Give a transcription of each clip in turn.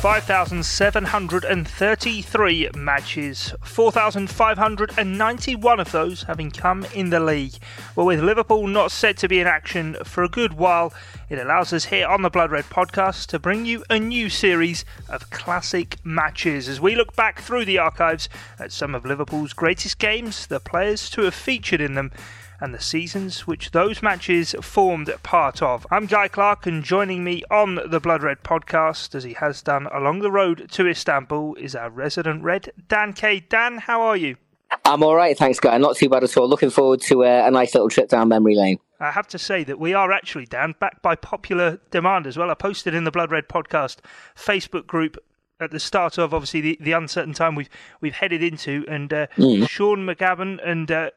5,733 matches, 4,591 of those having come in the league. Well, with Liverpool not set to be in action for a good while, it allows us here on the Blood Red podcast to bring you a new series of classic matches as we look back through the archives at some of Liverpool's greatest games, the players to have featured in them and the seasons which those matches formed part of. I'm Guy Clark, and joining me on the Blood Red podcast, as he has done along the road to Istanbul, is our resident Red, Dan Kay. Dan, how are you? I'm all right, thanks, Guy. Not too bad at all. Looking forward to uh, a nice little trip down memory lane. I have to say that we are actually, Dan, backed by popular demand as well. I posted in the Blood Red podcast Facebook group at the start of obviously the, the uncertain time we've we've headed into, and uh, mm. Sean McGavin and uh,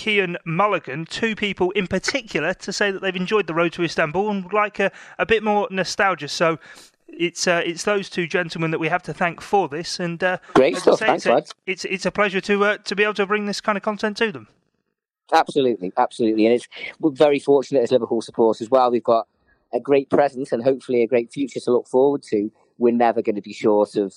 Kian Mulligan, two people in particular, to say that they've enjoyed the road to Istanbul and would like a, a bit more nostalgia. So it's uh, it's those two gentlemen that we have to thank for this. And uh, great stuff, say, thanks, it's, it's it's a pleasure to uh, to be able to bring this kind of content to them. Absolutely, absolutely, and it's we're very fortunate as Liverpool supporters as well. We've got a great present and hopefully a great future to look forward to. We're never going to be short of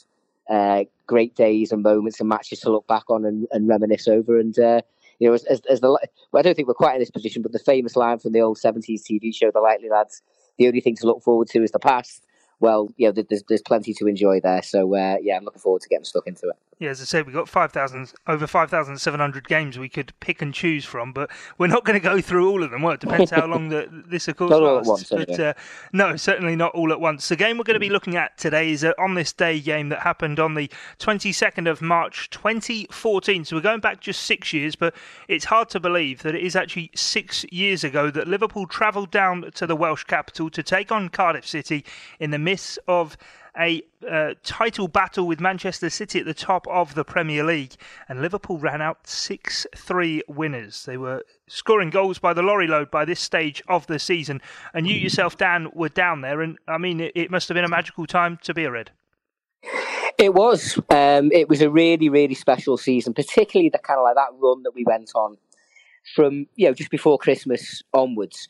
uh, great days and moments and matches to look back on and, and reminisce over. And uh, you know, as, as, as the well, I don't think we're quite in this position, but the famous line from the old seventies TV show, The Likely Lads, the only thing to look forward to is the past well, you know, there's there's plenty to enjoy there. So uh, yeah, I'm looking forward to getting stuck into it. Yeah, as I said, we've got five thousand over five thousand seven hundred games we could pick and choose from, but we're not going to go through all of them. Well, it depends how long the, this of course not lasts. Once, but uh, no, certainly not all at once. The game we're going to be looking at today is an on this day game that happened on the 22nd of March 2014. So we're going back just six years, but it's hard to believe that it is actually six years ago that Liverpool travelled down to the Welsh capital to take on Cardiff City in the midst of a uh, title battle with Manchester City at the top of the Premier League, and Liverpool ran out 6 3 winners. They were scoring goals by the lorry load by this stage of the season, and you yourself, Dan, were down there, and I mean, it, it must have been a magical time to be a Red. It was. Um, it was a really, really special season, particularly the kind of like that run that we went on from you know just before Christmas onwards.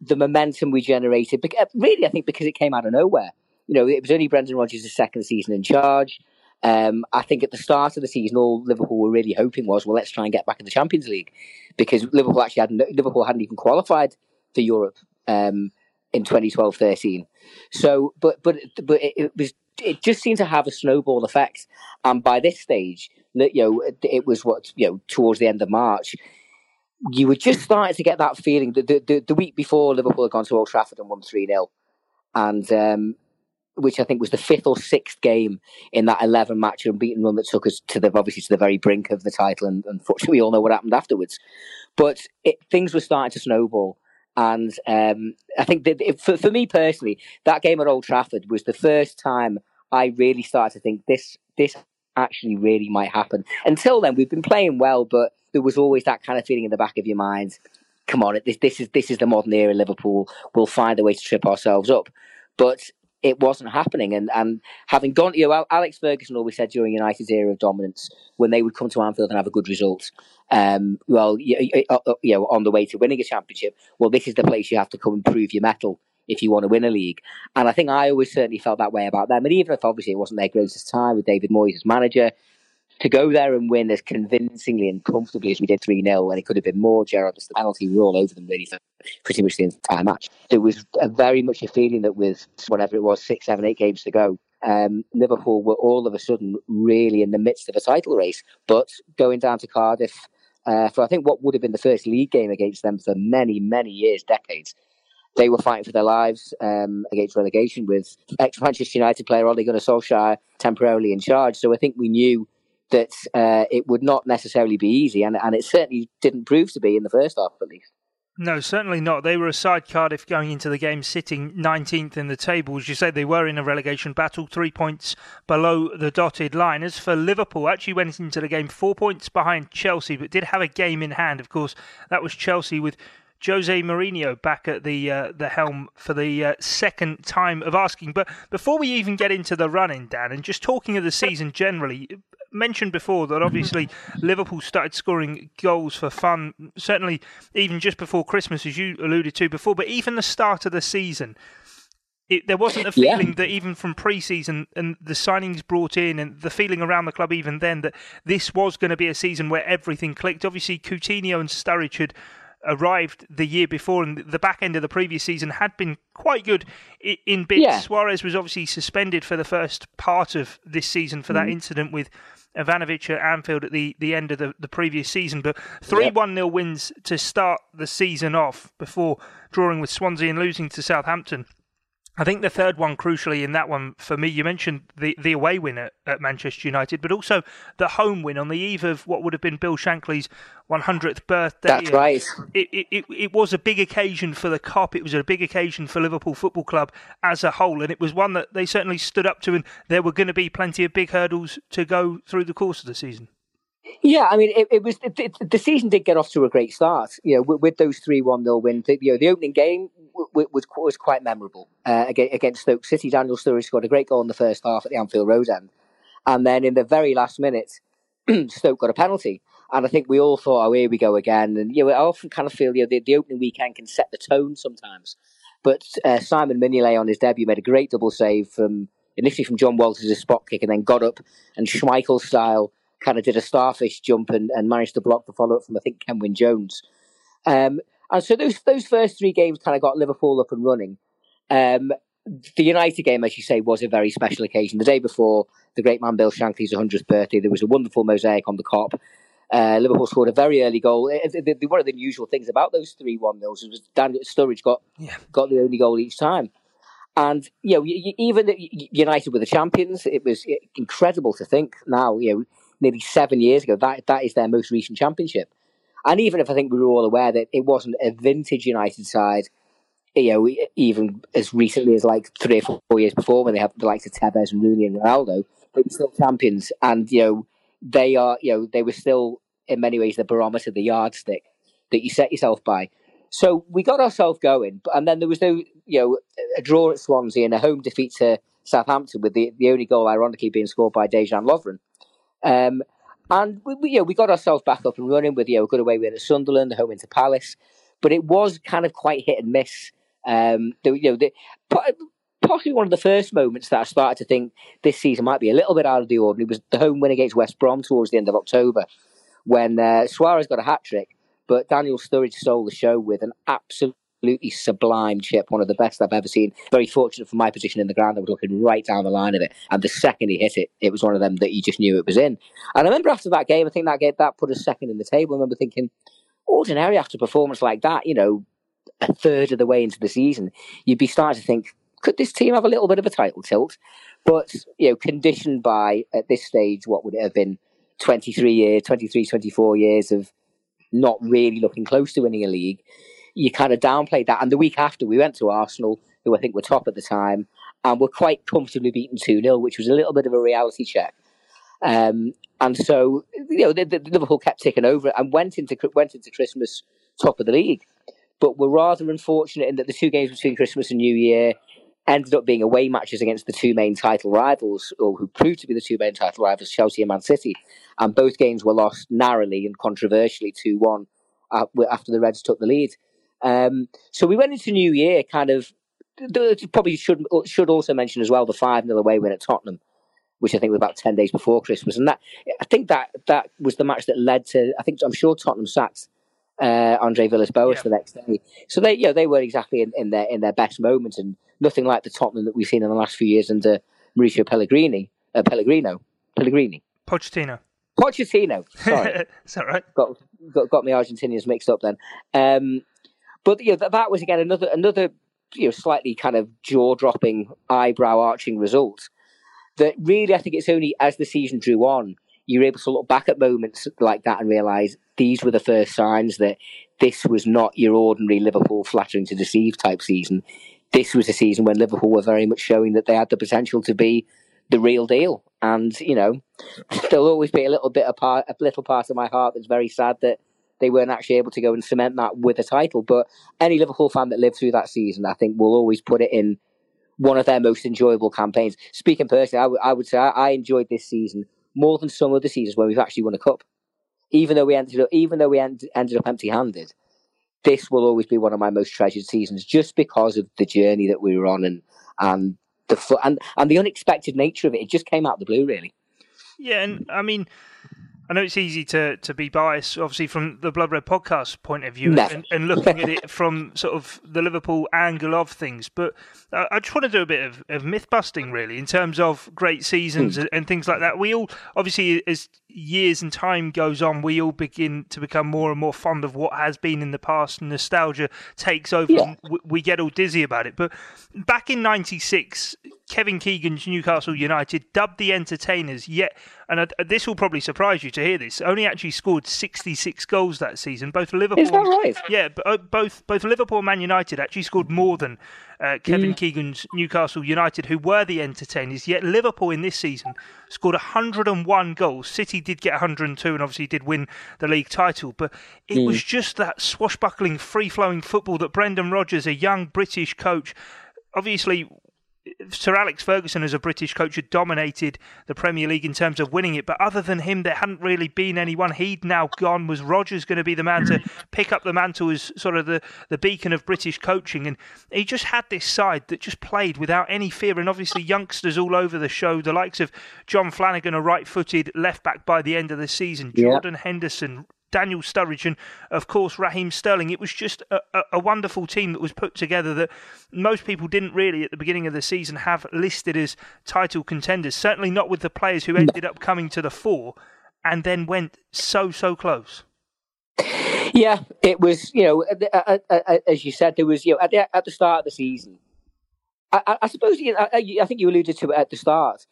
The momentum we generated, really, I think because it came out of nowhere you know, it was only Brendan Rodgers' second season in charge. Um, I think at the start of the season, all Liverpool were really hoping was, well, let's try and get back in the Champions League because Liverpool actually hadn't Liverpool hadn't even qualified for Europe um, in 2012-13. So, but but but it, it, was it just seemed to have a snowball effect, and by this stage, you know, it was what you know towards the end of March. You were just starting to get that feeling that the, the, the week before Liverpool had gone to Old Trafford and won 3 0. And um, which I think was the fifth or sixth game in that 11 match unbeaten run that took us to the, obviously to the very brink of the title. And unfortunately, we all know what happened afterwards. But it, things were starting to snowball. And um, I think that it, for, for me personally, that game at Old Trafford was the first time I really started to think this, this actually really might happen. Until then, we've been playing well, but there was always that kind of feeling in the back of your mind. Come on, this, this is this is the modern era. Liverpool We'll find a way to trip ourselves up. But it wasn't happening. And and having gone, you know, Alex Ferguson always said during United's era of dominance, when they would come to Anfield and have a good result, um, well, you, uh, uh, you know, on the way to winning a championship, well, this is the place you have to come and prove your mettle if you want to win a league. And I think I always certainly felt that way about them. And even if obviously it wasn't their greatest time with David Moyes as manager, to go there and win as convincingly and comfortably as we did 3 0, and it could have been more, Gerrard, the penalty, we were all over them really for pretty much the entire match. There was very much a feeling that with whatever it was, six, seven, eight games to go, um, Liverpool were all of a sudden really in the midst of a title race. But going down to Cardiff uh, for I think what would have been the first league game against them for many, many years, decades, they were fighting for their lives um, against relegation with ex Manchester United player Ole Gunnar Solskjaer temporarily in charge. So I think we knew that uh, it would not necessarily be easy, and, and it certainly didn't prove to be in the first half, at least. No, certainly not. They were aside Cardiff going into the game sitting 19th in the table. As you said, they were in a relegation battle, three points below the dotted line. As for Liverpool, actually went into the game four points behind Chelsea, but did have a game in hand. Of course, that was Chelsea with Jose Mourinho back at the uh, the helm for the uh, second time of asking. But before we even get into the running, Dan, and just talking of the season generally, mentioned before that obviously Liverpool started scoring goals for fun, certainly even just before Christmas, as you alluded to before, but even the start of the season. It, there wasn't a feeling yeah. that even from pre-season and the signings brought in and the feeling around the club even then that this was going to be a season where everything clicked. Obviously, Coutinho and Sturridge had arrived the year before, and the back end of the previous season had been quite good in bits. Yeah. Suarez was obviously suspended for the first part of this season for mm. that incident with Ivanovic at Anfield at the, the end of the, the previous season. But 3 1 0 wins to start the season off before drawing with Swansea and losing to Southampton. I think the third one, crucially, in that one for me, you mentioned the, the away win at, at, Manchester United, but also the home win on the eve of what would have been Bill Shankly's 100th birthday. That's right. It, it, it, it was a big occasion for the Kop. It was a big occasion for Liverpool Football Club as a whole, and it was one that they certainly stood up to, and there were going to be plenty of big hurdles to go through the course of the season. Yeah, I mean, it, it was the season did get off to a great start. You know, with, with those three one 0 wins. You know, the opening game w- was was quite memorable uh, against Stoke City. Daniel Sturridge scored a great goal in the first half at the Anfield Road end, and then in the very last minute, Stoke got a penalty. And I think we all thought, oh, here we go again. And you know, I often kind of feel you know, the, the opening weekend can set the tone sometimes. But uh, Simon Mignolet on his debut made a great double save from initially from Jon Walters' spot kick, and then got up and Schmeichel style kind of did a starfish jump and, and managed to block the follow up from I think Kenwyne Jones. Um, and so those those first three games kind of got Liverpool up and running. Um, the United game, as you say, was a very special occasion. The day before the great man Bill Shankly's 100th birthday, there was a wonderful mosaic on the Kop. Uh, Liverpool scored a very early goal. It, it, it, one of the unusual things about those three one nils was Daniel Sturridge got yeah. got the only goal each time. And you know, even United were the champions. It was incredible to think now. You know, nearly seven years ago. That that is their most recent championship. And even if I think we were all aware that it wasn't a vintage United side, you know, even as recently as like three or four years before, when they had the likes of Tevez and Rooney and Ronaldo, they were still champions. And you know, they are, you know, they were still in many ways the barometer, the yardstick that you set yourself by. So we got ourselves going, and then there was no, you know, a draw at Swansea and a home defeat to Southampton, with the the only goal ironically being scored by Dejan Lovren. Um, and we, we, you know, we got ourselves back up and running with you know, a good away win at Sunderland, the home into Palace, but it was kind of quite hit and miss. Um, the, you know, the, possibly one of the first moments that I started to think this season might be a little bit out of the ordinary was the home win against West Brom towards the end of October, when uh, Suarez got a hat trick, but Daniel Sturridge stole the show with an absolute absolutely sublime chip, one of the best I've ever seen. Very fortunate for my position in the ground. I was looking right down the line of it, and the second he hit it, it was one of them that you just knew it was in. And I remember after that game, I think that game, that put us second in the table. I remember thinking, ordinary after a performance like that, you know, a third of the way into the season, you'd be starting to think, could this team have a little bit of a title tilt? But, you know, conditioned by, at this stage, what would it have been, 23 years, 23, 24 years of not really looking close to winning a league you kind of downplayed that. And the week after, we went to Arsenal, who I think were top at the time, and were quite comfortably beaten 2 0, which was a little bit of a reality check. Um, and so, you know, the, the, Liverpool kept ticking over and went into went into Christmas top of the league, but were rather unfortunate in that the two games between Christmas and New Year ended up being away matches against the two main title rivals, or who proved to be the two main title rivals, Chelsea and Man City, and both games were lost narrowly and controversially two one uh, after the Reds took the lead. Um, so we went into New Year kind of. Probably should should also mention as well the five 0 away win at Tottenham, which I think was about ten days before Christmas, and that I think that that was the match that led to. I think I'm sure Tottenham sacked uh, Andre Villas-Boas yeah. the next day. So they, you know, they were exactly in, in, their in their best moments and nothing like the Tottenham that we've seen in the last few years under Mauricio Pellegrini, uh, Pellegrino, Pellegrini, Pochettino. Pochettino. Sorry, it's all right. Got, got got my Argentinians mixed up then. Um, but know, that, that was again another another you know slightly kind of jaw dropping, eyebrow arching result. That really, I think it's only as the season drew on, you're able to look back at moments like that and realise these were the first signs that this was not your ordinary Liverpool flattering to deceive type season. This was a season when Liverpool were very much showing that they had the potential to be the real deal. And you know, there'll always be a little bit of part, a little part of my heart that's very sad that they weren't actually able to go and cement that with a title. But any Liverpool fan that lived through that season, I think, will always put it in one of their most enjoyable campaigns. Speaking personally, I, w- I would say I, I enjoyed this season more than some other seasons where we've actually won a cup. Even though we ended up, even though we end, ended up empty-handed, this will always be one of my most treasured seasons, just because of the journey that we were on and and the and and the unexpected nature of it. It just came out of the blue, really. Yeah, and I mean, I know it's easy to, to be biased, obviously, from the Blood Red podcast point of view and, and, looking at it from sort of the Liverpool angle of things. But I just want to do a bit of, of myth busting, really, in terms of great seasons mm. and things like that. We all, obviously, as years and time goes on, we all begin to become more and more fond of what has been in the past, and nostalgia takes over, yeah. and we get all dizzy about it. But back in '96, Kevin Keegan's Newcastle United, dubbed the entertainers, yet, and this will probably surprise you to hear this, only actually scored 66 goals that season. Both Liverpool, is that right? Yeah, uh, both both Liverpool and Man United actually scored more than uh, Kevin mm. Keegan's Newcastle United, who were the entertainers. Yet Liverpool in this season scored 101 goals. City did get 102 and obviously did win the league title, but it mm. was just that swashbuckling, free flowing football that Brendan Rodgers, a young British coach, obviously Sir Alex Ferguson, as a British coach, had dominated the Premier League in terms of winning it. But other than him, there hadn't really been anyone. He'd now gone. Was Rodgers going to be the man to mm. pick up the mantle as sort of the, the beacon of British coaching? And he just had this side that just played without any fear. And obviously, youngsters all over the show, the likes of Jon Flanagan, a right footed left back by the end of the season, Jordan yeah. Henderson, Daniel Sturridge, and of course Raheem Sterling. It was just a, a, wonderful team that was put together that most people didn't really at the beginning of the season have listed as title contenders. Certainly not with the players who ended up coming to the fore and then went so so close. Yeah, it was. You know, as you said, there was. You know, at the, at the start of the season, I, I suppose. You know, I, I think you alluded to it at the start.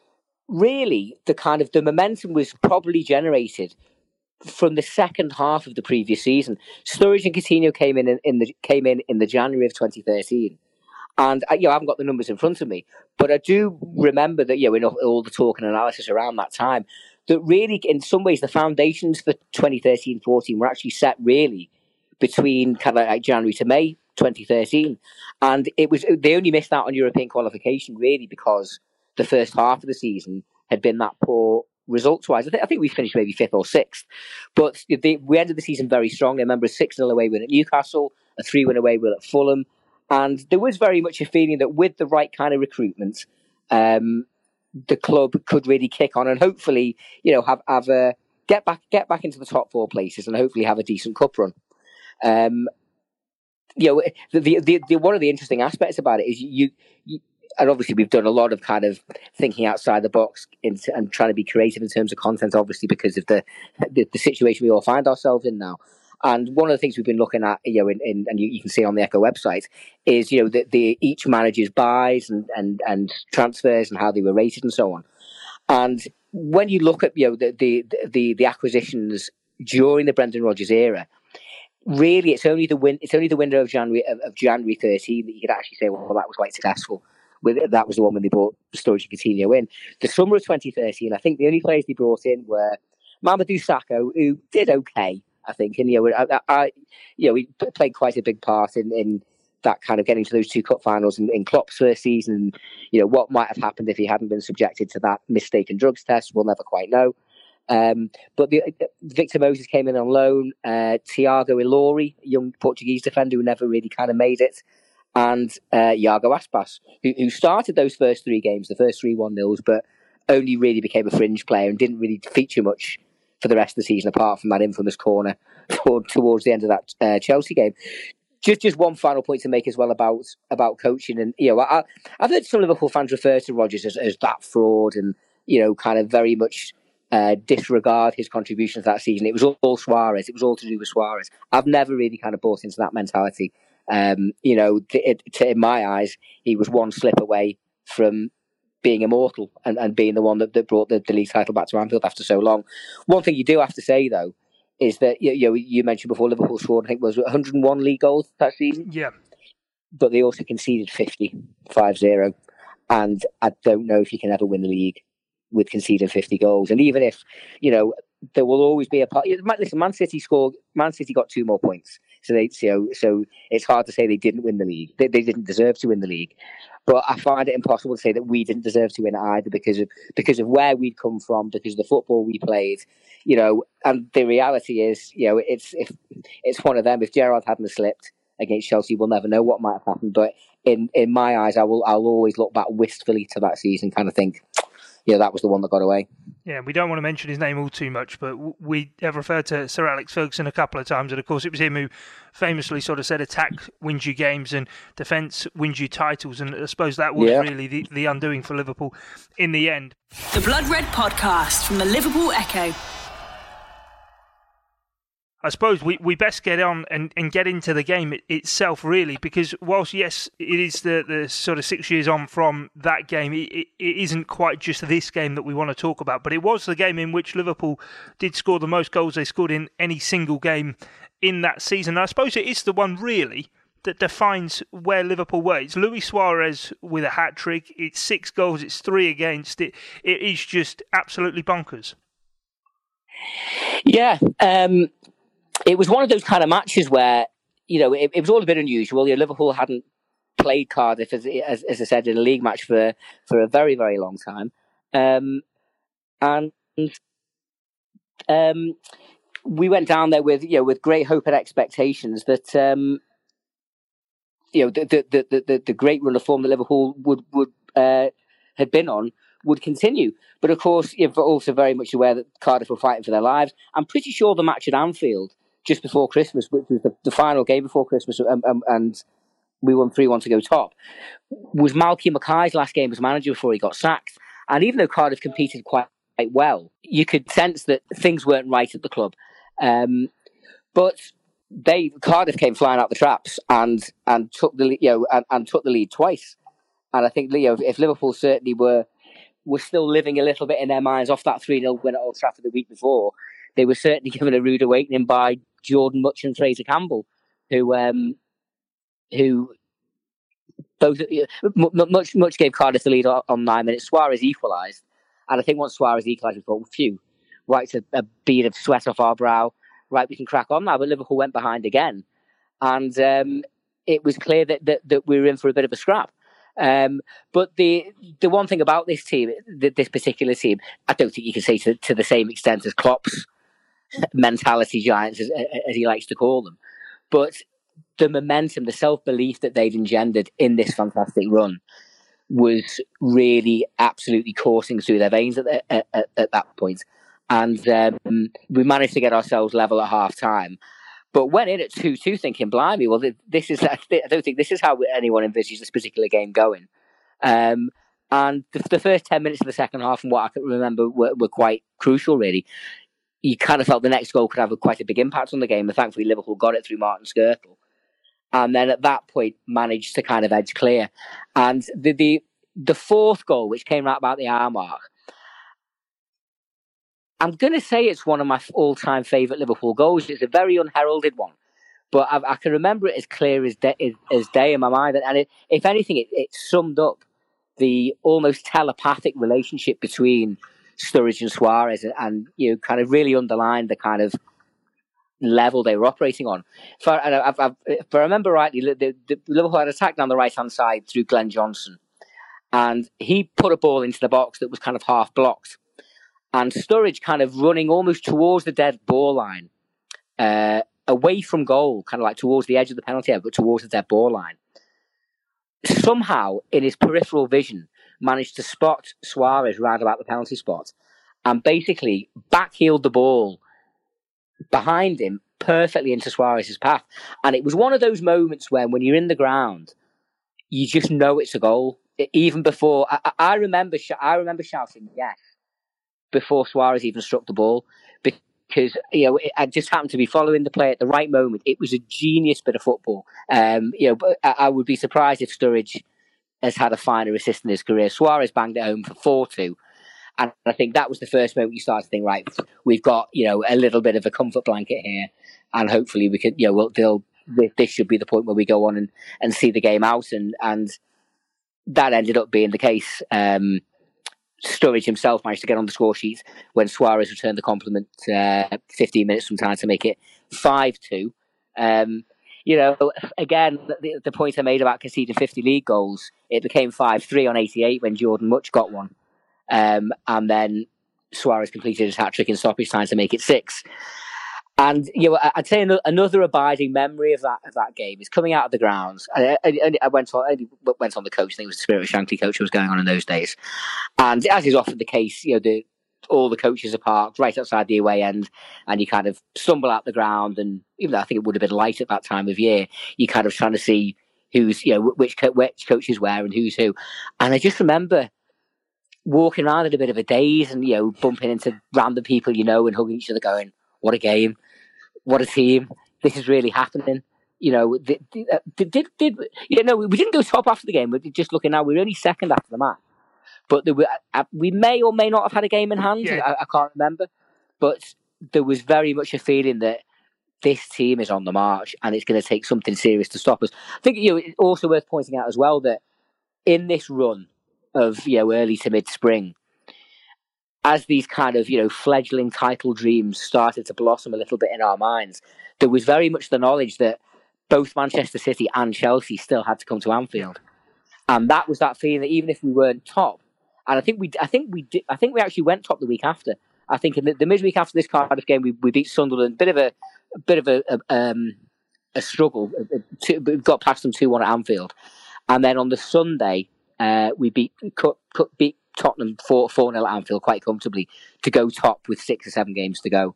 Really, the kind of the momentum was probably generated from the second half of the previous season. Sturridge and Coutinho came in, in, in the came in in the January of 2013. And uh, you know, I haven't got the numbers in front of me, but I do remember that you know in all, all the talk and analysis around that time, that really, in some ways, the foundations for 2013-14 were actually set really between kind of like January to May 2013, and it was they only missed out on European qualification really because the first half of the season had been that poor results wise. I, th- I, think we finished maybe fifth or sixth, but they, we ended the season very strong. I remember a 6 0 away win at Newcastle, a 3 win away win at Fulham. And there was very much a feeling that with the right kind of recruitment, um, the club could really kick on and hopefully, you know, have, have a, get back get back into the top four places and hopefully have a decent cup run. Um, you know, the, the, the, one of the interesting aspects about it is you, you and obviously we've done a lot of kind of thinking outside the box in, and trying to be creative in terms of content, obviously because of the, the, the situation we all find ourselves in now. And one of the things we've been looking at, you know, in, in, and you, you, can see on the Echo website, is you know the, the each manager's buys and, and and transfers and how they were rated and so on. And when you look at you know the the the, the acquisitions during the Brendan Rodgers era, really it's only the win it's only the window of January of, of January 13 that you could actually say, well, that was quite successful with that was the one when they brought Sturridge and Coutinho in. The summer of 2013, I think the only players they brought in were Mamadou Sakho, who did okay, I think, and you know, I, I you know, he played quite a big part in, in that kind of getting to those two cup finals in, in Klopp's first season. You know, what might have happened if he hadn't been subjected to that mistaken drugs test, we'll never quite know. Um, but the, Victor Moses came in on loan. Uh, Tiago Ilori, a young Portuguese defender who never really kind of made it and uh, Iago Aspas, who, who started those first three games, the first three 1 nils, but only really became a fringe player and didn't really feature much for the rest of the season, apart from that infamous corner toward, towards the end of that uh, Chelsea game. Just, just one final point to make as well about about coaching, and you know, I, have heard some Liverpool fans refer to Rodgers as, as that fraud, and you know, kind of very much uh, disregard his contribution to that season. It was all, all Suarez. It was all to do with Suarez. I've never really kind of bought into that mentality. Um, you know, it, in my eyes, he was one slip away from being immortal and, and being the one that, that brought the, the league title back to Anfield after so long. One thing you do have to say, though, is that you, you, know, you mentioned before Liverpool scored, I think, was 101 league goals that season. Yeah. But they also conceded 50, 5 0. And I don't know if you can ever win the league with conceding 50 goals. And even if, you know, there will always be a part. Listen, Man City scored. Man City got two more points, so they so so it's hard to say they didn't win the league. They, they didn't deserve to win the league, but I find it impossible to say that we didn't deserve to win it either because of because of where we'd come from, because of the football we played, you know. And the reality is, you know, it's if it's one of them. If Gerrard hadn't slipped against Chelsea, we'll never know what might have happened. But in in my eyes, I will I'll always look back wistfully to that season, kind of think, yeah, that was the one that got away. Yeah, we don't want to mention his name all too much, but we have referred to Sir Alex Ferguson a couple of times, and of course it was him who famously sort of said, "Attack wins you games, and defence wins you titles." And I suppose that was yeah. really the, the undoing for Liverpool in the end. The Blood Red Podcast from the Liverpool Echo. I suppose we, we best get on and, and get into the game itself, really, because whilst, yes, it is the, the sort of six years on from that game, it, it, it isn't quite just this game that we want to talk about, but it was the game in which Liverpool did score the most goals they scored in any single game in that season. I suppose it is the one, really, that defines where Liverpool were. It's Luis Suarez with a hat trick, it's six goals, it's three against. It, it is just absolutely bonkers. Yeah, um, it was one of those kind of matches where you know it, it was all a bit unusual. You know, Liverpool hadn't played Cardiff as, as, as I said in a league match for for a very very long time, um, and um, we went down there with you know with great hope and expectations that um, you know the the, the the, the great run of form that Liverpool would would uh, had been on would continue. But of course, you're also very much aware that Cardiff were fighting for their lives. I'm pretty sure the match at Anfield just before Christmas, which was the, the final game before Christmas, um, um, and we won 3 1 to go top, was Malky Mackay's last game as manager before he got sacked. And even though Cardiff competed quite, quite well, you could sense that things weren't right at the club. Um, but they Cardiff came flying out the traps and and took the you know and, and took the lead twice. And I think Leo, if Liverpool certainly were were still living a little bit in their minds off that 3 0 win at Old Trafford the week before, they were certainly given a rude awakening by Jordon Mutch and Frazier Campbell, who um, who both much much gave Cardiff the lead on nine minutes. Suarez equalised, and I think once Suarez equalised, we thought, "Phew, right, a, a bead of sweat off our brow. Right, we can crack on now." But Liverpool went behind again, and um, it was clear that, that that we were in for a bit of a scrap. Um, but the the one thing about this team, this particular team, I don't think you can say to, to the same extent as Klopp's mentality giants, as, as he likes to call them. But the momentum, the self belief that they've engendered in this fantastic run was really absolutely coursing through their veins at, at, at, at that point. And um, we managed to get ourselves level at half time. But went in at 2 2 thinking, blimey, well, this is, I don't think this is how anyone envisages this particular game going. Um, and the, the, first 10 minutes of the second half, from what I can remember, were, were quite crucial, really you kind of felt the next goal could have a, quite a big impact on the game. And thankfully, Liverpool got it through Martin Skrtel. And then at that point, managed to kind of edge clear. And the, the, the fourth goal, which came right about the hour mark, I'm going to say it's one of my all time favourite Liverpool goals. It's a very unheralded one. But I, I can remember it as clear as, day, as, as day in my mind. And it, if anything, it, it summed up the almost telepathic relationship between Sturridge and Suarez, and you know, kind of really underlined the kind of level they were operating on. For, and I've, I've, if I remember rightly, the, the, Liverpool had attacked down the right hand side through Glenn Johnson, and he put a ball into the box that was kind of half blocked, and Sturridge kind of running almost towards the dead ball line, uh, away from goal, kind of like towards the edge of the penalty area, but towards the dead ball line. Somehow, in his peripheral vision, managed to spot Suarez right about the penalty spot and basically backheeled the ball behind him perfectly into Suarez's path. And it was one of those moments when, when you're in the ground, you just know it's a goal. Even before I, I remember, I remember shouting yes before Suarez even struck the ball because you know I just happened to be following the play at the right moment. It was a genius bit of football. Um, you know, I, I would be surprised if Sturridge has had a finer assist in his career. Suarez banged it home for 4 2. And I think that was the first moment you start to think, right, we've got, you know, a little bit of a comfort blanket here. And hopefully we can, you know, we'll, they'll, this should be the point where we go on and, and see the game out. And, and that ended up being the case. Um, Sturridge himself managed to get on the score sheet when Suarez returned the compliment uh, 15 minutes from time to make it 5 2. Um, you know, again, the, the, point I made about conceding 50 league goals, it became 5 3 on 88 when Jordon Mutch got one. Um, and then Suarez completed his hat trick in stoppage time to make it 6. And you know, I'd say another abiding memory of that of that game is coming out of the grounds. I, I, I went on, I went on the coach. I think it was the Spirit of Shankly coach who was going on in those days. And as is often the case, you know, the all the coaches are parked right outside the away end, and you kind of stumble out the ground. And even though I think it would have been light at that time of year, you're kind of trying to see who's you know which which coach is where and who's who. And I just remember walking around in a bit of a daze and you know bumping into random people you know and hugging each other, going, "What a game! what a team! This is really happening." You know, did, did, uh, did, did you know we didn't go top after the game. We're just looking now. We were only second after the match, but there were, uh, we may or may not have had a game in hand. Yeah. I, I can't remember, but there was very much a feeling that this team is on the march and it's going to take something serious to stop us. I think you know, it's also worth pointing out as well that in this run of you know early to mid spring, as these kind of you know fledgling title dreams started to blossom a little bit in our minds, there was very much the knowledge that both Manchester City and Chelsea still had to come to Anfield, and that was that feeling that even if we weren't top, and I think we, I think we, did, I think we actually went top the week after. I think in the, the midweek after this Cardiff game, we, we beat Sunderland, bit of a, a bit of a, a, um, a struggle. we got past them two one at Anfield, and then on the Sunday, uh, we beat cut, cut, beat Tottenham 4 4 0 at Anfield quite comfortably to go top with six or seven games to go.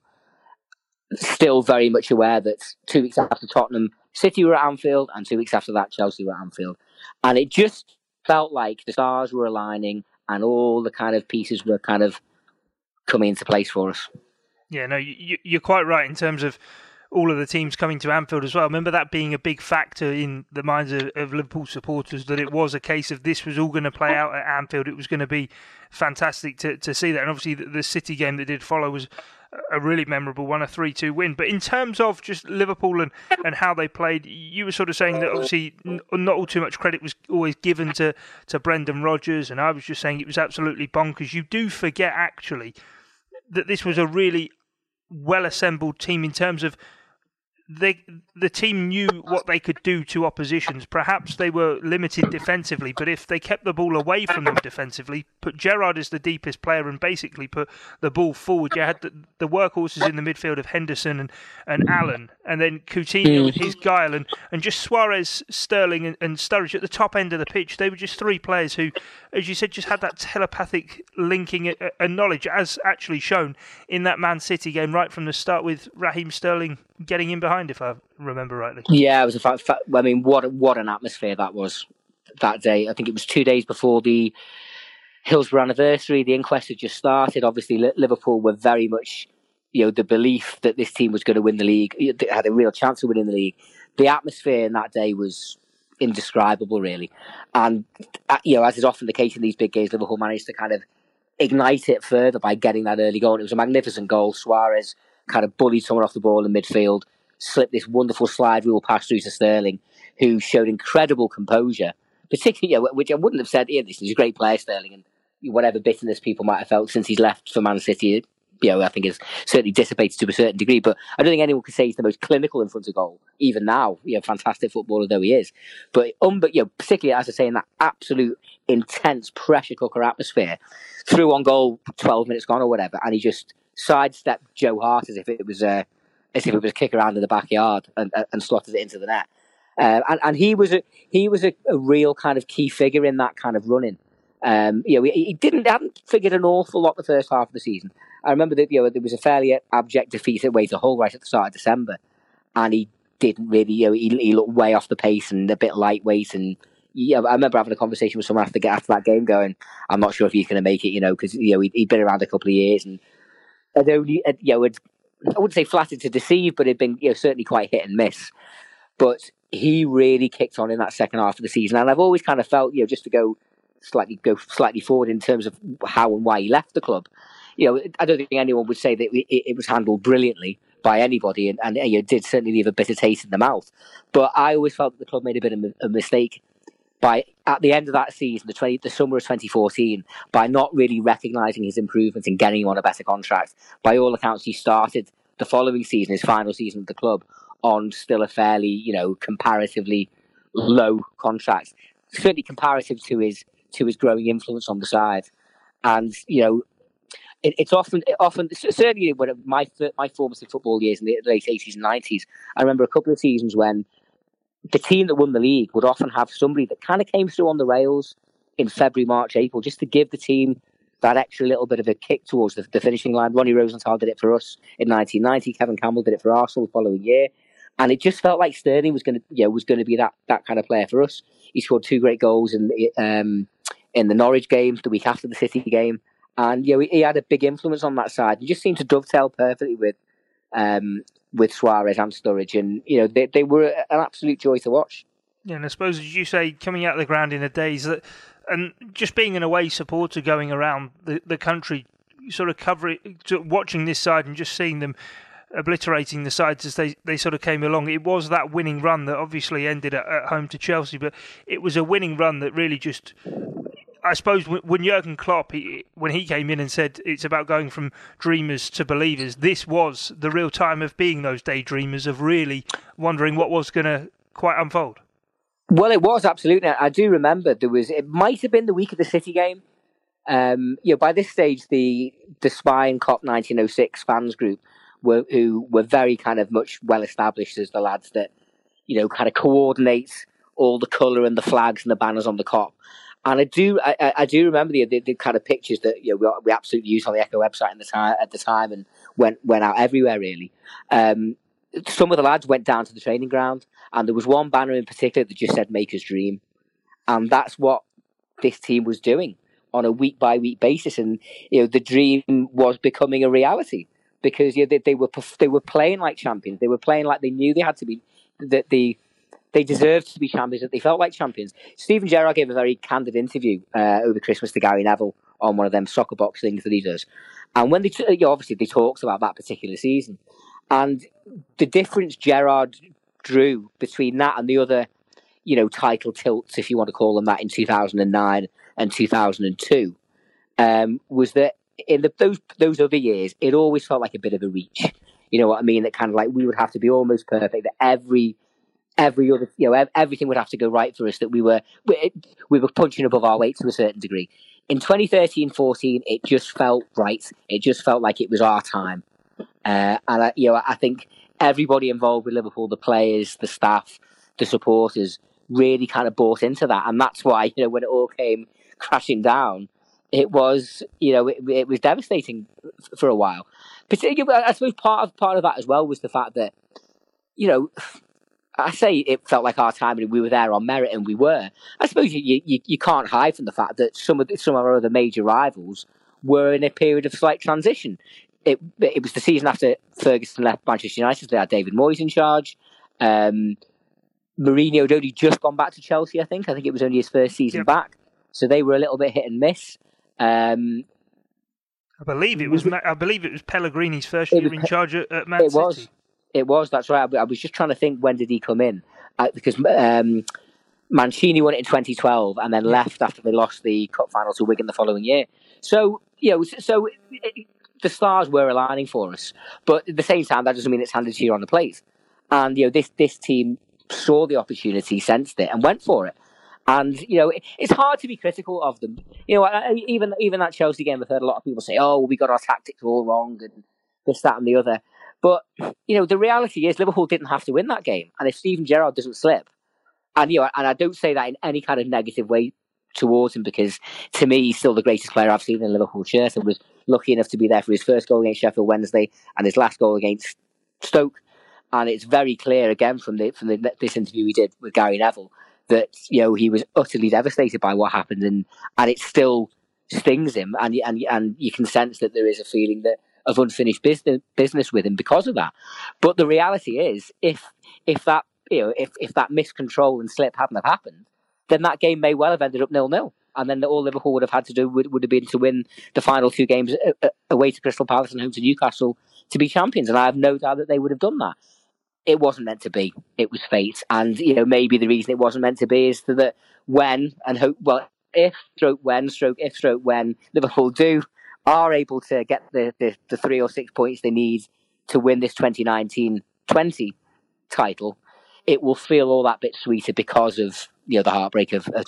Still very much aware that two weeks after Tottenham, City were at Anfield, and two weeks after that, Chelsea were at Anfield. And it just felt like the stars were aligning and all the kind of pieces were kind of coming into place for us. Yeah, no, you, you're quite right in terms of all of the teams coming to Anfield as well. Remember that being a big factor in the minds of, of Liverpool supporters that it was a case of this was all going to play out at Anfield. It was going to be fantastic to, to see that. And obviously, the, the City game that did follow was a really memorable one, a 3 2 win. But in terms of just Liverpool and, and how they played, you were sort of saying that obviously not all too much credit was always given to, to Brendan Rodgers. And I was just saying it was absolutely bonkers. You do forget, actually, that this was a really well assembled team in terms of they the team knew what they could do to oppositions. Perhaps they were limited defensively, but if they kept the ball away from them defensively, put Gerrard as the deepest player and basically put the ball forward, you had the, the workhorses in the midfield of Henderson and, and Allen, and then Coutinho with his guile, and, and just Suarez, Sterling, and, and Sturridge at the top end of the pitch. They were just three players who, as you said, just had that telepathic linking uh, uh, and knowledge, as actually shown in that Man City game right from the start with Raheem Sterling getting in behind, if I remember rightly. Yeah, it was a fact. fact I mean, what what an atmosphere that was that day. I think it was two days before the Hillsborough anniversary. The inquest had just started. Obviously, Liverpool were very much, you know, the belief that this team was going to win the league. They had a real chance of winning the league. The atmosphere in that day was indescribable, really. And uh, you know, as is often the case in these big games, Liverpool managed to kind of ignite it further by getting that early goal. It was a magnificent goal. Suarez kind of bullied someone off the ball in midfield, slipped this wonderful slide rule pass through to Sterling, who showed incredible composure, particularly, you know, which I wouldn't have said, yeah, this is a great player, Sterling, and whatever bitterness people might have felt since he's left for Man City, you know, I think is certainly dissipated to a certain degree. But I don't think anyone could say he's the most clinical in front of goal, even now. You know, fantastic footballer though he is. But um, but you know, particularly as I say, in that absolute intense pressure cooker atmosphere, through on goal, twelve minutes gone or whatever, and he just sidestepped Joe Hart as if it was a as if it was kick around in the backyard and, and slotted it into the net. Uh, and, and he was a he was a, a, real kind of key figure in that kind of running. Um, you know, he, he, didn't hadn't figured an awful lot the first half of the season. I remember that you know there was a fairly abject defeat at Waiter Hull right at the start of December, and he didn't really you know he, he looked way off the pace and a bit lightweight and yeah, I remember having a conversation with someone after get after that game, going, "I'm not sure if he's going to make it," you know, because you know he had been around a couple of years and had only, had, you know, had, I wouldn't say flattered to deceive, but it'd been, you know, certainly quite hit and miss. But he really kicked on in that second half of the season, and I've always kind of felt, you know, just to go slightly go slightly forward in terms of how and why he left the club. You know, I don't think anyone would say that it, it was handled brilliantly by anybody, and, and you know, did certainly leave a bitter taste in the mouth. But I always felt that the club made a bit of a mistake by at the end of that season, the 20, the summer of 2014, by not really recognising his improvements and getting him on a better contract. By all accounts, he started the following season, his final season at the club, on still a fairly, you know, comparatively low contract, certainly comparative to his to his growing influence on the side. And you know, it, it's often often certainly when my my formative football years in the late eighties and nineties, I remember a couple of seasons when the team that won the league would often have somebody that kind of came through on the rails in February, March, April, just to give the team that extra little bit of a kick towards the, the finishing line. Ronnie Rosenthal did it for us in 1990. Kevin Campbell did it for Arsenal the following year, and it just felt like Sterling was going to, know, was going to be that that kind of player for us. He scored two great goals in um, in the Norwich game, the week after the City game, and know, he, he had a big influence on that side. He just seemed to dovetail perfectly with um, with Suarez and Sturridge, and you know they they were an absolute joy to watch. Yeah, and I suppose as you say, coming out of the ground in the days that, and just being an away supporter going around the, the country, sort of covering, watching this side and just seeing them obliterating the sides as they, they sort of came along. It was that winning run that obviously ended at, at home to Chelsea, but it was a winning run that really just I suppose when Jurgen Klopp, he, when he came in and said it's about going from dreamers to believers, this was the real time of being those daydreamers, of really wondering what was going to quite unfold. Well, it was absolutely. I do remember there was. It might have been the week of the City game. Um, you know, by this stage, the the Spion Kop 1906 fans group were who were very kind of much well established as the lads that you know kind of coordinate all the colour and the flags and the banners on the Kop. And I do, I, I do remember the, the, the, kind of pictures that you know we, we absolutely used on the Echo website the time, at the time, and went went out everywhere. Really, um, some of the lads went down to the training ground, and there was one banner in particular that just said "Make Us Dream," and that's what this team was doing on a week by week basis, and you know the dream was becoming a reality because you know, they, they were they were playing like champions. They were playing like they knew they had to be that the they deserved to be champions. That they felt like champions. Steven Gerrard gave a very candid interview uh, over Christmas to Gary Neville on one of them soccer box things that he does, and when they you know, obviously they talked about that particular season and the difference Gerrard drew between that and the other, you know, title tilts, if you want to call them that, in 2009 and 2002, um, was that in the, those those other years, it always felt like a bit of a reach. You know what I mean? That kind of like we would have to be almost perfect. That every every other, you know, everything would have to go right for us. That we were we, we were punching above our weight to a certain degree. In 2013-14, it just felt right. It just felt like it was our time. Uh, and I, you know, I think everybody involved with Liverpool, the players, the staff, the supporters, really kind of bought into that, and that's why you know when it all came crashing down, it was you know it, it was devastating for a while. Particularly, I suppose part of part of that as well was the fact that you know. I say it felt like our time and we were there on merit, and we were. I suppose you, you, you can't hide from the fact that some of the, some of our other major rivals were in a period of slight transition. It it was the season after Ferguson left Manchester United. They had David Moyes in charge. Um, Mourinho had only just gone back to Chelsea. I think. I think it was only his first season yep. back, so they were a little bit hit and miss. Um, I believe it was. I believe it was Pellegrini's first year in charge at, at Man it City. Was. It was. That's right. I, was just trying to think when did he come in uh, because um, Mancini won it in 2012 and then left after they lost the cup final to Wigan the following year. So you know, so it, the stars were aligning for us, but at the same time, that doesn't mean it's handed to you on the plate. And you know, this this team saw the opportunity, sensed it, and went for it. And you know, it, it's hard to be critical of them. You know, even even that Chelsea game, I've heard a lot of people say, "Oh, we got our tactics all wrong," and this, that, and the other. But you know, the reality is Liverpool didn't have to win that game, and if Steven Gerrard doesn't slip, and you know, and I don't say that in any kind of negative way towards him because to me he's still the greatest player I've seen in Liverpool shirt and was lucky enough to be there for his first goal against Sheffield Wednesday and his last goal against Stoke. And it's very clear again from the from the, this interview we did with Gary Neville that you know he was utterly devastated by what happened and and it still stings him and and and you can sense that there is a feeling that of unfinished business business with him because of that. But the reality is if if that you know if if that miscontrol and slip hadn't have happened, then that game may well have ended up nil nil. And then all Liverpool would have had to do would, would have been to win the final two games uh, uh, away to Crystal Palace and home to Newcastle to be champions. And I have no doubt that they would have done that. it wasn't meant to be. It was fate, and you know maybe the reason it wasn't meant to be is that when and hope well if stroke when stroke if stroke when Liverpool do are able to get the, the, the three or six points they need to win this 2019-20 title, it will feel all that bit sweeter because of you know the heartbreak of, of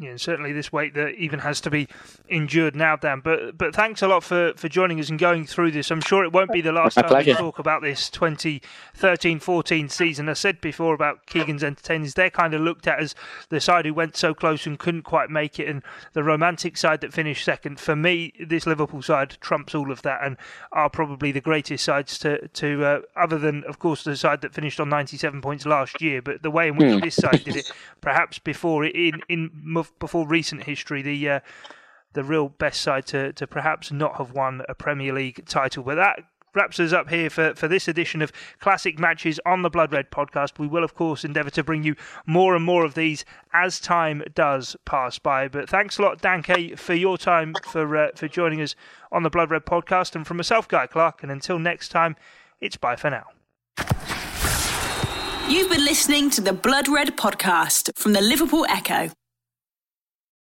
2013-14 yeah, certainly this weight that even has to be endured now, Dan. But but thanks a lot for, for joining us and going through this. I'm sure it won't be the last My time pleasure. we talk about this 2013-14 season. I said before about Keegan's entertainers; they're kind of looked at as the side who went so close and couldn't quite make it, and the romantic side that finished second. For me, this Liverpool side trumps all of that and are probably the greatest sides to to uh, other than of course the side that finished on 97 points last year. But the way in which Hmm. this side did it, perhaps before it in in before recent history, the uh, the real best side to, to perhaps not have won a Premier League title. But that wraps us up here for, for this edition of Classic Matches on the Blood Red podcast. We will, of course, endeavour to bring you more and more of these as time does pass by. But thanks a lot, Dan Kay, for your time, for, uh, for joining us on the Blood Red podcast. And from myself, Guy Clark, and until next time, it's bye for now. You've been listening to the Blood Red podcast from the Liverpool Echo.